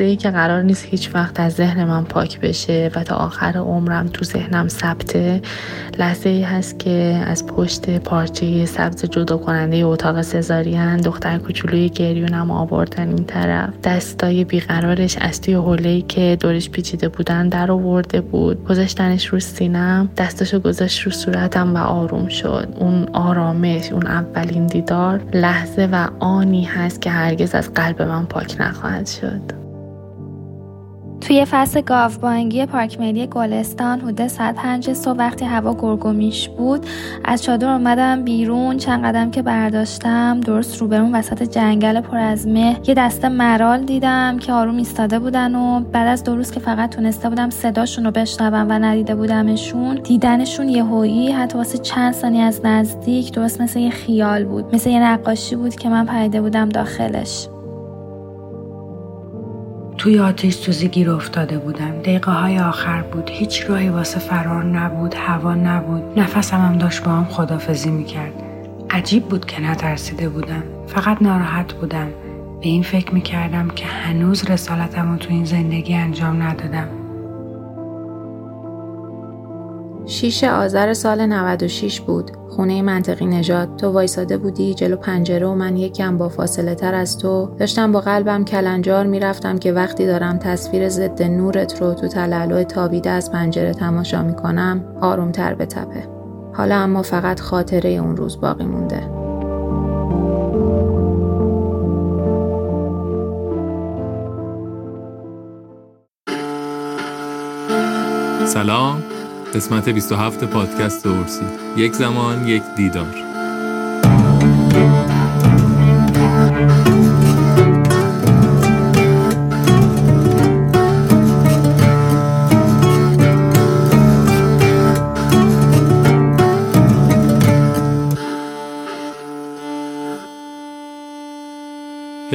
لحظه ای که قرار نیست هیچ وقت از ذهن من پاک بشه و تا آخر عمرم تو ذهنم ثبته لحظه ای هست که از پشت پارچه سبز جدا کننده اتاق سزارین دختر کوچولوی گریونم آوردن این طرف. دستای بیقرارش از توی حوله که دورش پیچیده بودن در آورده بود. گذاشتنش رو سینم دستاشو گذاشت رو صورتم و آروم شد. اون آرامش اون اولین دیدار لحظه و آنی هست که هرگز از قلب من پاک نخواهد شد. توی فصل گاوبانگی پارک ملی گلستان حدود ساعت پنج صبح وقتی هوا گرگومیش بود از چادر اومدم بیرون چند قدم که برداشتم درست روبرون وسط جنگل پر از مه. یه دسته مرال دیدم که آروم ایستاده بودن و بعد از دو روز که فقط تونسته بودم صداشون رو بشنوم و ندیده بودمشون دیدنشون یهویی حتی واسه چند ثانیه از نزدیک درست مثل یه خیال بود. مثل یه نقاشی بود که من پریده بودم داخلش. توی آتیش سوزی گیر افتاده بودم. دقیقه های آخر بود. هیچ راهی واسه فرار نبود. هوا نبود. نفسم هم داشت با هم خدافزی می‌کرد. عجیب بود که نترسیده بودم. فقط ناراحت بودم. به این فکر می‌کردم که هنوز رسالتم رو تو این زندگی انجام ندادم. شیش آذر سال 96 بود. خونه منطقی نجات تو وایساده بودی جلو پنجره و من یکم با فاصله تر از تو داشتم با قلبم کلنجار می‌رفتم که وقتی دارم تصویر ضد نورت رو تو تلالو تابیده از پنجره تماشا می‌کنم آرومتر به تپه. حالا اما فقط خاطره اون روز باقی مونده. سلام قسمت 27 پادکست اورسی. یک زمان یک دیدار.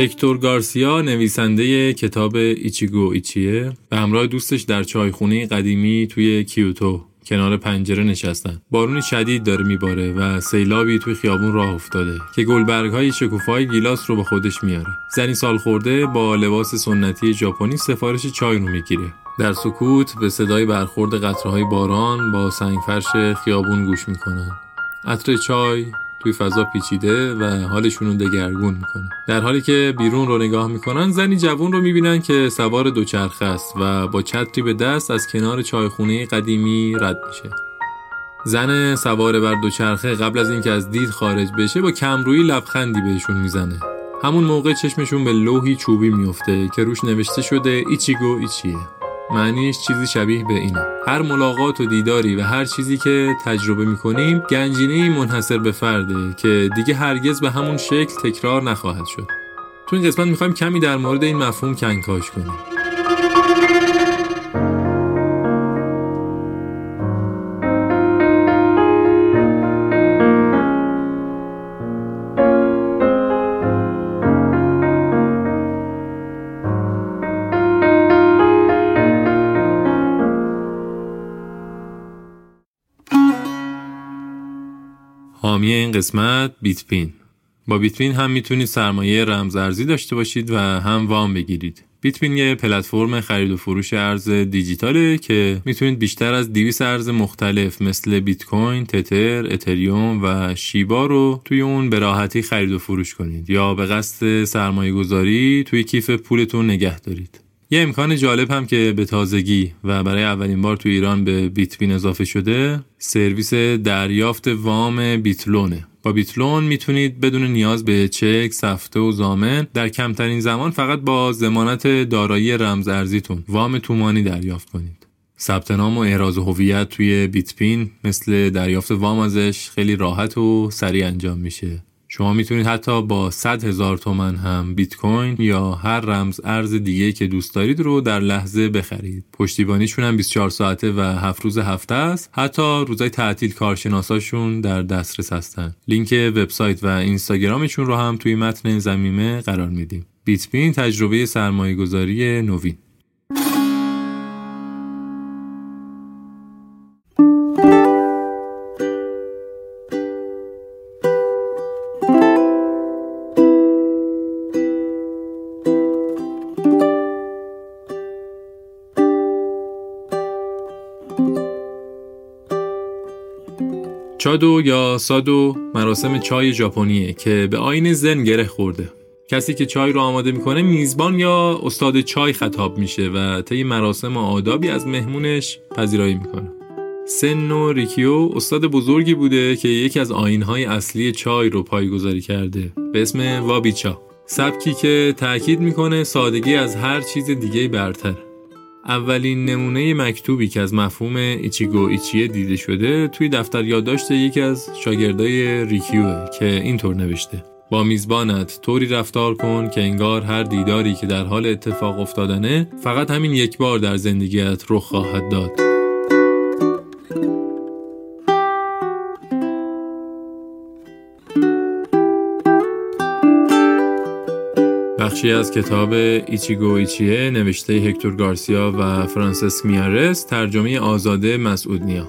هکتور گارسیا نویسنده کتاب ایچیگو ایچیه به همراه دوستش در چایخونه قدیمی توی کیوتو کنار پنجره نشستن. بارونی شدید داره میباره و سیلابی توی خیابون راه افتاده که گلبرگ های شکوفای گیلاس رو با خودش میاره. زنی سال خورده با لباس سنتی ژاپنی سفارش چای رو می‌گیره. در سکوت به صدای برخورد قطره‌های باران با سنگفرش خیابون گوش می‌کنن. عطر چای توی فضا پیچیده و حالشون رو دگرگون می‌کنه. در حالی که بیرون رو نگاه می‌کنن زنی جوون رو می‌بینن که سوار دوچرخه است و با چتری به دست از کنار چایخونه قدیمی رد میشه. زن سوار بر دوچرخه قبل از اینکه از دید خارج بشه با کمرویی لبخندی بهشون می‌زنه. همون موقع چشمشون به لوحی چوبی میفته که روش نوشته شده ایچیگو ایچیه. معنیش چیزی شبیه به اینه. هر ملاقات و دیداری و هر چیزی که تجربه می‌کنیم گنجینه منحصر به فرده که دیگه هرگز به همون شکل تکرار نخواهد شد. تو این قسمت می‌خوایم کمی در مورد این مفهوم کنکاش کنیم. حامی این قسمت بیتپین با بیتپین هم می‌تونید سرمایه رمزارزی داشته باشید و هم وام بگیرید بیتپین یه پلتفرم خرید و فروش ارز دیجیتاله که می‌تونید بیشتر از 200 ارز مختلف مثل بیت کوین، تتر، اتریوم و شیبا رو توی اون به راحتی خرید و فروش کنید یا به قصد سرمایه گذاری توی کیف پولتون نگه دارید. یه امکان جالب هم که به تازگی و برای اولین بار تو ایران به بیتبین اضافه شده سرویس دریافت وام بیتلونه با بیتلون می‌تونید بدون نیاز به چک، سفته و زامن در کمترین زمان فقط با زمانت دارایی رمز ارزیتون وام تومانی دریافت کنید. ثبت نام و احراز هویت توی بیتپین مثل دریافت وام ازش خیلی راحت و سریع انجام میشه. شما می‌تونید حتی با 100 هزار تومن هم بیت کوین یا هر رمز ارز دیگه که دوست دارید رو در لحظه بخرید. پشتیبانیشون هم 24 ساعته و 7 روز هفته است. حتی روزای تعطیل کارشناساشون در دسترس هستن. لینک وبسایت و اینستاگرامشون رو هم توی متن زمینه قرار میدیم. بیت پین تجربه سرمایه گذاری نوین چادو یا سادو مراسم چای ژاپنیه که به آین زن گره خورده. کسی که چای رو آماده می‌کنه میزبان یا استاد چای خطاب میشه و طی مراسم و آدابی از مهمونش پذیرایی می‌کنه. سنو ریکیو استاد بزرگی بوده که یکی از آینهای اصلی چای رو پایگذاری کرده. به اسم وابیچا. سبکی که تاکید می‌کنه سادگی از هر چیز دیگه برتر. اولین نمونه مکتوبی که از مفهوم ایچیگو ایچیه دیده شده توی دفتر یادداشت یکی از شاگردای ریکیوه که اینطور نوشته. با میزبانت طوری رفتار کن که انگار هر دیداری که در حال اتفاق افتادنه فقط همین یک بار در زندگیت رخ خواهد داد. بخشی از کتاب ایچیگو ایچیه نوشته هکتور گارسیا و فرانسیس میارس ترجمه آزاده مسعودنیا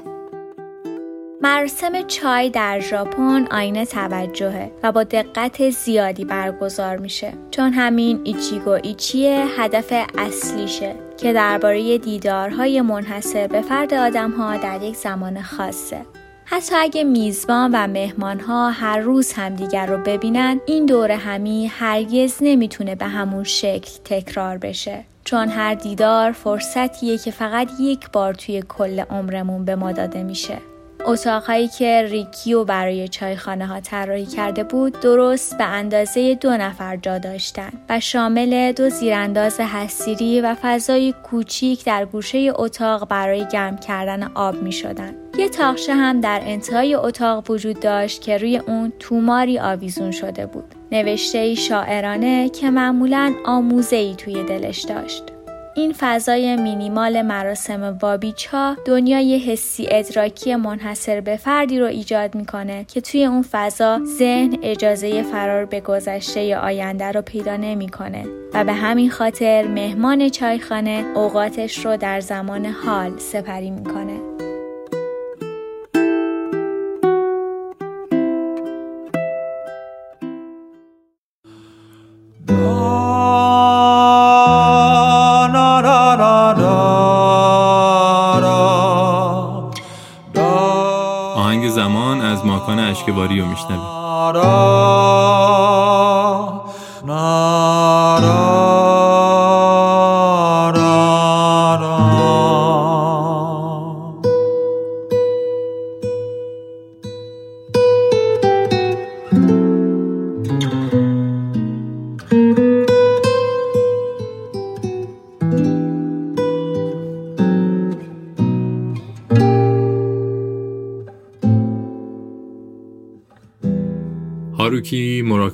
مراسم چای در ژاپن آینه توجهه و با دقت زیادی برگزار میشه. چون همین ایچیگو ایچیه هدف اصلیشه که درباره دیدارهای منحصر به فرد آدمها در یک زمان خاصه. حتی اگه میزبان و مهمان ها هر روز همدیگر رو ببینن این دور همی هرگز نمی‌تونه به همون شکل تکرار بشه. چون هر دیدار فرصتیه که فقط یک بار توی کل عمرمون به ما داده میشه. اتاقهایی که ریکیو برای چایخانه ها طراحی کرده بود درست به اندازه دو نفر جا داشتن و شامل دو زیرانداز حسیری و فضای کوچیک در گوشه اتاق برای گرم کردن آب می شدن. یه تاخشه هم در انتهای اتاق وجود داشت که روی اون توماری آویزون شده بود. نوشته شاعرانه که معمولا آموزه ای توی دلش داشت. این فضای مینیمال مراسم وابیچا دنیای حسی ادراکی منحصر به فردی رو ایجاد می‌کنه که توی اون فضا ذهن اجازه فرار به گذشته یا آینده رو پیدا نمی‌کنه و به همین خاطر مهمان چایخانه اوقاتش رو در زمان حال سپری می‌کنه. اشکباری رو میشنویم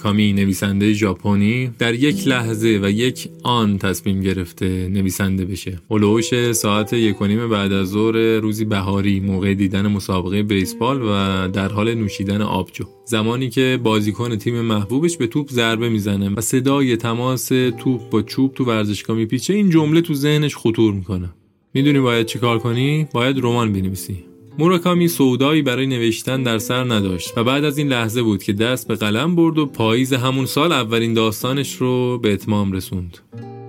موراکامی نویسنده ژاپنی در یک لحظه و یک آن تصمیم گرفته نویسنده بشه. هلوش ساعت یک و نیم بعد از ظهر روزی بهاری موقع دیدن مسابقه بیسبال و در حال نوشیدن آبجو. زمانی که بازیکن تیم محبوبش به توپ ضربه می‌زنه و صدای تماس توپ با چوب تو ورزشگاه میپیچه این جمله تو ذهنش خطور می‌کنه. می‌دونی باید چیکار کنی؟ باید رمان بنویسی. موراکامی سودایی برای نوشتن در سر نداشت و بعد از این لحظه بود که دست به قلم برد و پاییز همون سال اولین داستانش رو به اتمام رسوند.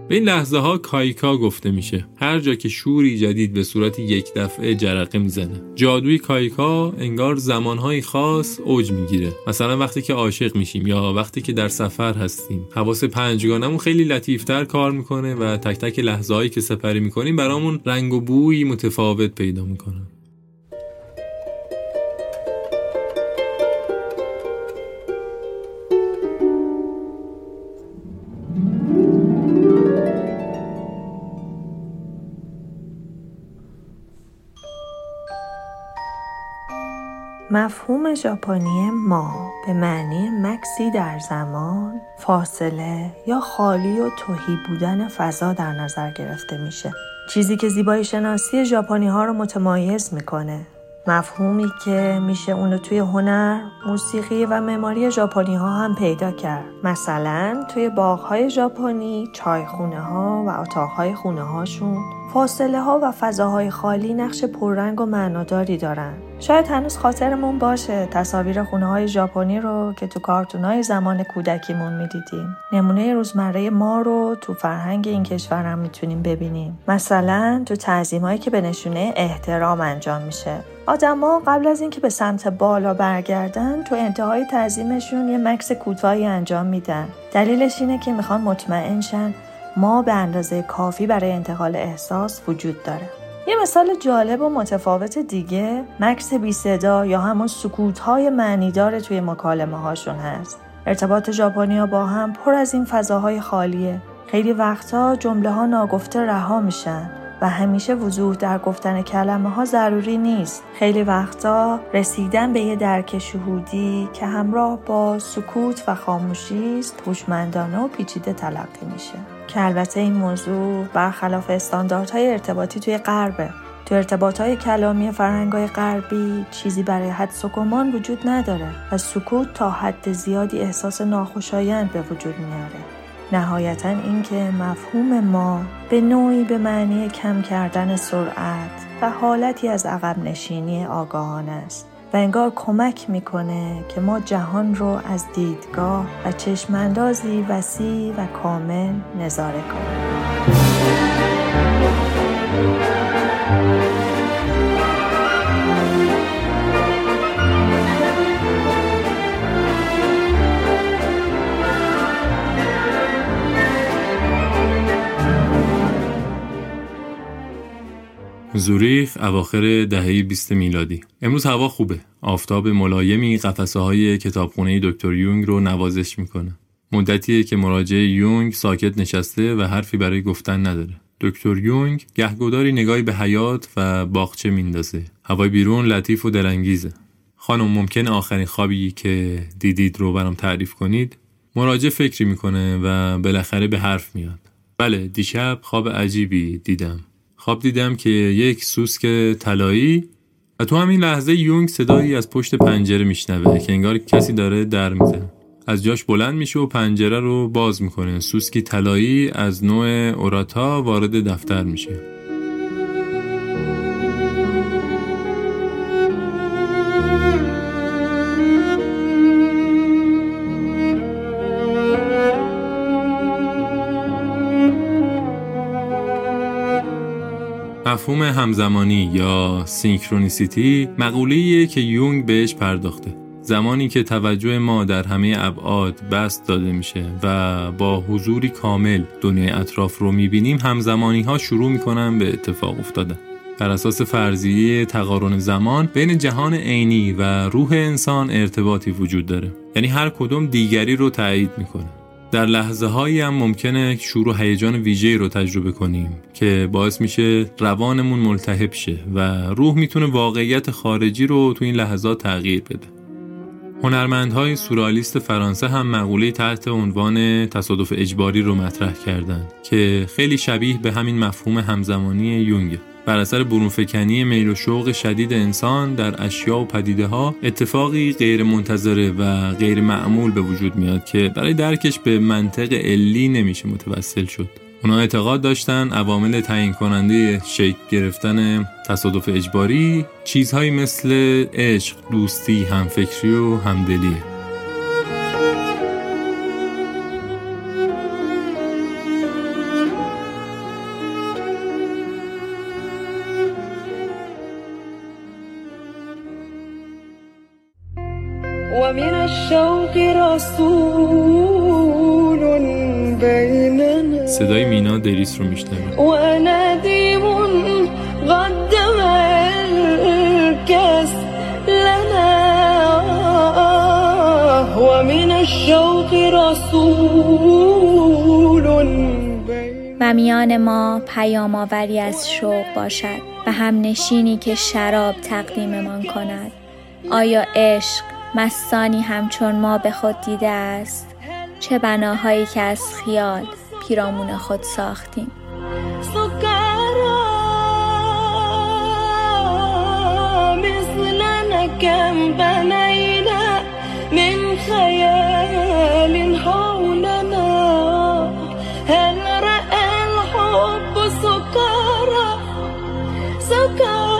به این لحظه ها کایکا گفته میشه هر جا که شوری جدید به صورت یک دفعه جرقه می‌زنه. جادوی کایکا انگار زمانهای خاص اوج می‌گیره. مثلا وقتی که عاشق میشیم یا وقتی که در سفر هستیم. حواس پنجگانمون خیلی لطیفتر کار می‌کنه و تک تک لحظه هایی که سپری می‌کنیم برامون رنگ و بوی متفاوت پیدا می‌کنه مفهوم ژاپنی ما به معنی مکسی در زمان، فاصله یا خالی و توهی بودن فضا در نظر گرفته میشه. چیزی که زیبایی شناسی ژاپنی ها رو متمایز می‌کنه. مفهومی که میشه اونو توی هنر، موسیقی و معماری ژاپنی ها هم پیدا کرد. مثلا توی باغ ژاپنی، چایخونه ها و اتاق های خونه هاشون فاصله ها و فضاهای خالی نقش پررنگ و معناداری دارن. شاید هنوز خاطرمون باشه تصاویر خونه های ژاپنی رو که تو کارتون های زمان کودکیمون می‌دیدیم. نمونه روزمره ما رو تو فرهنگ این کشور هم می‌تونیم ببینیم. مثلا تو تعظیمایی که به نشونه احترام انجام میشه. آدما قبل از اینکه به سمت بالا برگردن تو انتهای تعظیمشون یه مکس کوتاهی انجام میدن. دلیلش اینه که می‌خوان مطمئن شن ما به اندازه کافی برای انتقال احساس وجود داره. یه مثال جالب و متفاوت دیگه مکس بی صدا یا همون سکوت های معنیدار توی مکالمه هاشون هست. ارتباط ژاپنیا با هم پر از این فضاهای خالیه. خیلی وقتا جمله ها ناگفته رها میشن و همیشه وضوح در گفتن کلمه ها ضروری نیست. خیلی وقتا رسیدن به یه درک شهودی که همراه با سکوت و خاموشی است هوشمندانه و پیچیده تلقی میشه. که البته این موضوع برخلاف استانداردهای ارتباطی توی غربه. تو ارتباط های کلامی فرهنگ های غربی چیزی برای حد سکمان وجود نداره و سکوت تا حد زیادی احساس ناخوشایند به وجود میاره. نهایتا اینکه مفهوم ما به نوعی به معنی کم کردن سرعت و حالتی از عقب نشینی آگاهانه است. و انگار کمک می‌کنه که ما جهان رو از دیدگاه و چشماندازی وسیع و کامل نظاره کنیم. زوریخ اواخر دهه 20 میلادی. امروز هوا خوبه. آفتاب ملایمی قفسه های کتابخونه دکتر یونگ رو نوازش می‌کنه. مدتیه که مراجع یونگ ساکت نشسته و حرفی برای گفتن نداره. دکتر یونگ گهگداری نگاهی به حیات و باغچه میندازه. هوای بیرون لطیف و دلانگیزه. خانم ممکن آخرین خوابی که دیدید رو برام تعریف کنید؟ مراجع فکری می‌کنه و بالاخره به حرف میاد. بله دیشب خواب عجیبی دیدم. خواب دیدم که یک سوسک طلایی و تو همین لحظه یونگ صدایی از پشت پنجره میشنوه که انگار کسی داره در می‌زنه. از جاش بلند میشه و پنجره رو باز می‌کنه. سوسکی طلایی از نوع اوراتا وارد دفتر میشه. مفهوم همزمانی یا سینکرونیسیتی مقوله‌ایه که یونگ بهش پرداخته. زمانی که توجه ما در همه ابعاد بست داده میشه و با حضوری کامل دنیای اطراف رو می‌بینیم همزمانی ها شروع می‌کنن به اتفاق افتادن. بر اساس فرضیه تقارن زمان بین جهان عینی و روح انسان ارتباطی وجود داره. یعنی هر کدوم دیگری رو تایید می‌کنه. در لحظه هایی هم ممکنه شروع هیجان ویژه رو تجربه کنیم که باعث میشه روانمون ملتهب شه و روح می‌تونه واقعیت خارجی رو تو این لحظات تغییر بده. هنرمندهای سورالیست فرانسه هم مقوله تحت عنوان تصادف اجباری رو مطرح کردند که خیلی شبیه به همین مفهوم همزمانی یونگه بر اثر برونفکنی میل و شوق شدید انسان در اشیا و پدیده ها اتفاقی غیر منتظره و غیر معمول به وجود میاد که برای درکش به منطق علی نمیشه متوسل شد. اونا اعتقاد داشتن عوامل تعیین کننده شکل گرفتن تصادف اجباری چیزهایی مثل عشق، دوستی، همفکری و همدلیه رسول بيننا صدای مینا دریس رو میشنویم ونديم قدم الكاس لنا. ومن الشوق رسول و میان ما پیام آوری از شوق باشد و همنشینی که شراب تقدیممان کند. آیا عشق مستانی همچون ما به خود دیده است. چه بناهایی که از خیال پیرامون خود ساختیم. كم بنينا من خيال حولنا. هل رأى الحب سكرى سكرى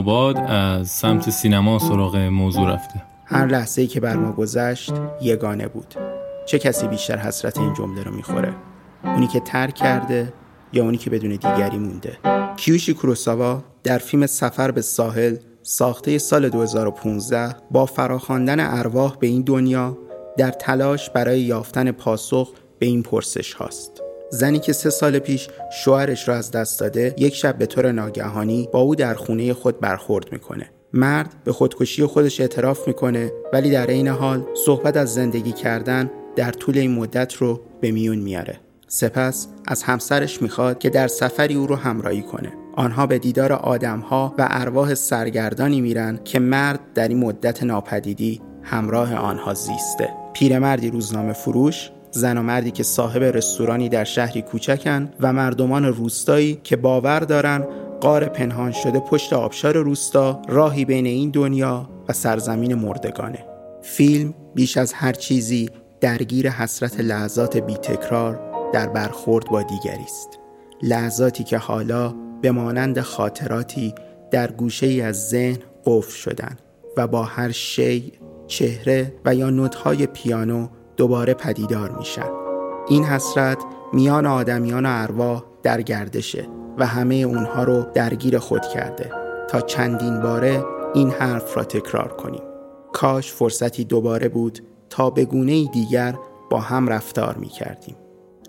قباد از سمت سینما سراغ موضوع رفته. هر لحظه ای که بر ما گذشت یگانه بود. چه کسی بیشتر حسرت این جمله رو می‌خوره؟ اونی که ترک کرده یا اونی که بدون دیگری مونده؟ کیوشی کوروساوا در فیلم سفر به ساحل ساخته سال 2015 با فراخواندن ارواح به این دنیا در تلاش برای یافتن پاسخ به این پرسش هاست. زنی که سه سال پیش شوهرش را از دست داده یک شب به طور ناگهانی با او در خونه خود برخورد می‌کنه. مرد به خودکشی خودش اعتراف می‌کنه ولی در عین حال صحبت از زندگی کردن در طول این مدت رو به میون میاره. سپس از همسرش می‌خواد که در سفری او رو همراهی کنه. آنها به دیدار آدمها و ارواح سرگردانی میرن که مرد در این مدت ناپدیدی همراه آنها زیسته. پیرمردی روزنامه فروش زن و مردی که صاحب رستورانی در شهری کوچکن و مردمان روستایی که باور دارن قار پنهان شده پشت آبشار روستا راهی بین این دنیا و سرزمین مردگانه. فیلم بیش از هر چیزی درگیر حسرت لحظات بی تکرار در برخورد با دیگری است. لحظاتی که حالا به مانند خاطراتی در گوشه ای از ذهن قفل شدن و با هر شی چهره و یا نوتهای پیانو دوباره پدیدار میشن. این حسرت میان آدمیان و ارواح در گردشه و همه اونها رو درگیر خود کرده. تا چندین باره این حرف را تکرار کنیم. کاش فرصتی دوباره بود تا به گونه دیگر با هم رفتار می کردیم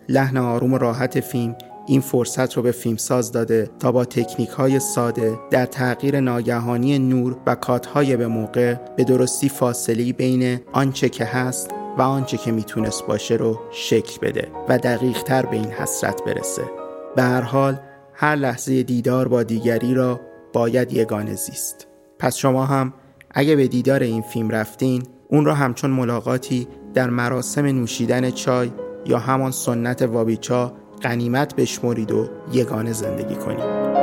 لحن آروم و راحت فیلم این فرصت رو به فیلمساز داده تا با تکنیک های ساده در تغییر ناگهانی نور و کاتهای به موقع به درستی فاصله بین آنچه که هست و آنچه که می‌تونست باشه رو شکل بده و دقیق تر به این حسرت برسه. به هر حال هر لحظه دیدار با دیگری را باید یگانه زیست. پس شما هم اگه به دیدار این فیلم رفتین اون را همچون ملاقاتی در مراسم نوشیدن چای یا همان سنت وابیچا غنیمت بشمرید و یگانه زندگی کنید.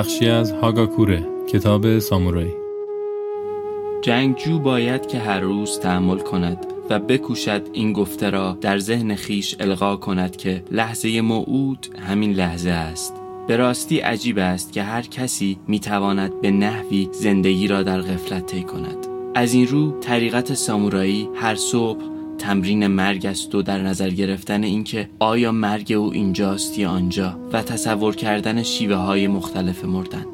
بخشی از هاگاکوره کتاب سامورایی. جنگجو باید که هر روز تحمل کند و بکوشد این گفته را در ذهن خیش القا کند که لحظه موعود همین لحظه است. به راستی عجیب است که هر کسی می‌تواند به نحوی زندگی را در غفلت طی کند. از این رو طریقت سامورایی هر صبح تمرین مرگ است و در نظر گرفتن اینکه آیا مرگ او اینجاست یا آنجا و تصور کردن شیوه های مختلف مردن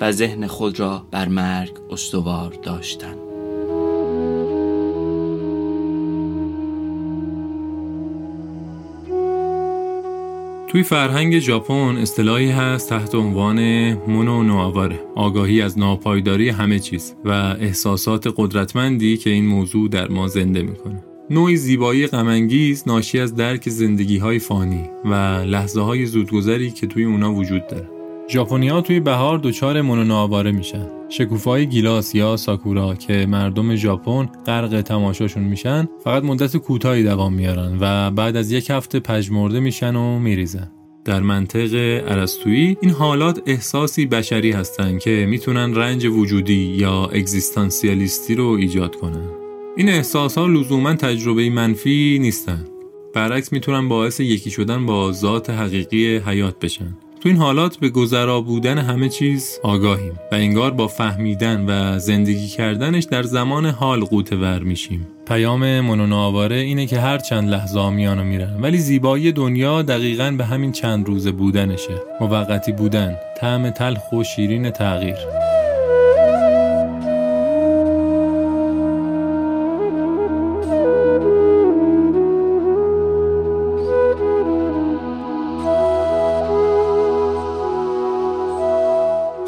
و ذهن خود را بر مرگ استوار داشتن. توی فرهنگ ژاپن اصطلاحی هست تحت عنوان مونو نوآواره آگاهی از ناپایداری همه چیز و احساسات قدرتمندی که این موضوع در ما زنده می‌کنه. نوعی زیبایی غمانگیز ناشی از درک زندگی های فانی و لحظه های زودگذری که توی اونا وجود داره. ژاپنیا توی بهار دچار مونونوآواره میشن. شکوفای گیلاس یا ساکورا که مردم ژاپن غرق تماشاشون میشن فقط مدت کوتاهی دوام میارن و بعد از یک هفته پژمرده میشن و میریزن. در منطق ارسطویی این حالات احساسی بشری هستند که می‌تونن رنج وجودی یا اگزیستانسیالیستی رو ایجاد کنن. این احساس ها لزوما تجربه منفی نیستن. برعکس می‌تونن باعث یکی شدن با ذات حقیقی حیات بشن. تو این حالات به گذرا بودن همه چیز آگاهیم و انگار با فهمیدن و زندگی کردنش در زمان حال قوت ور میشیم. پیام منوناواره اینه که هر چند لحظه میانو میرن ولی زیبایی دنیا دقیقا به همین چند روز بودنشه. موقتی بودن طعم تلخ و شیرین تغییر.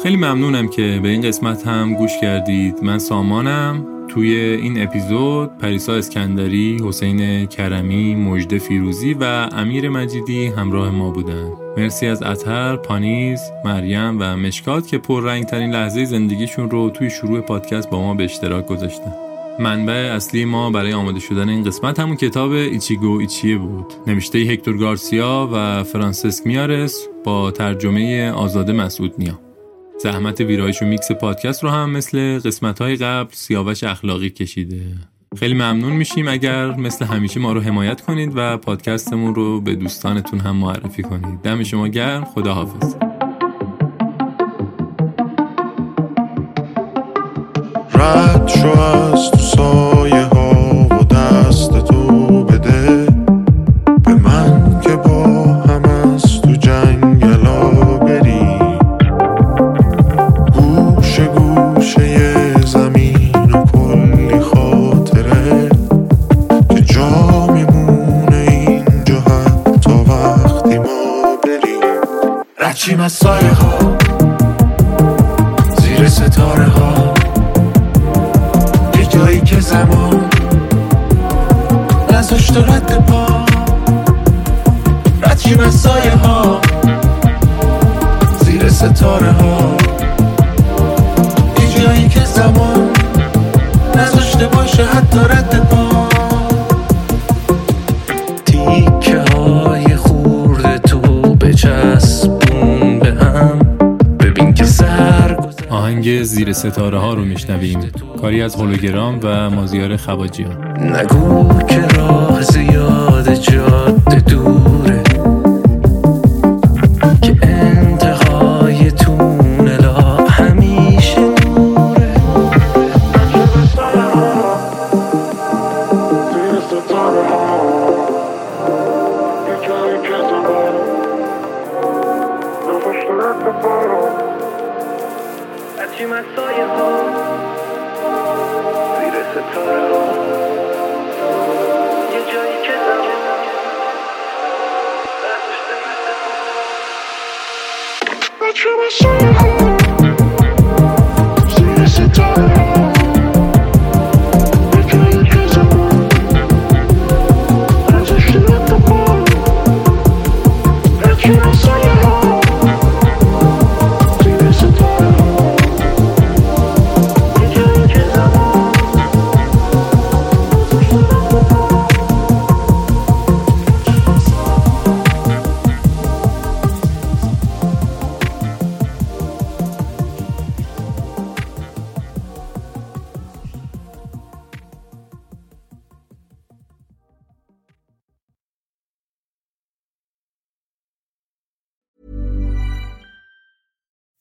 خیلی ممنونم که به این قسمت هم گوش کردید. من سامانم. توی این اپیزود پریسا اسکندری، حسین کرمی، مجد فیروزی و امیر مجیدی همراه ما بودن. مرسی از اتر، پانیز، مریم و مشکات که پررنگ ترین لحظه زندگیشون رو توی شروع پادکست با ما به اشتراک گذاشتن. منبع اصلی ما برای آماده شدن این قسمت همون کتاب ایچیگو ایچیه بود. نوشته هکتور گارسیا و فرانسیسک میارس با ترجمه آزاده مسعود نیا. زحمت ویرایش و میکس پادکست رو هم مثل قسمت های قبل سیاوش اخلاقی کشیده. خیلی ممنون میشیم اگر مثل همیشه ما رو حمایت کنید و پادکستمون رو به دوستانتون هم معرفی کنید. دم شما گرم. خداحافظ. رد شو از تو سایه ستاره ها رو میشنویم. کاری از هولوگرام و مازیار خواجیان. نگو که you should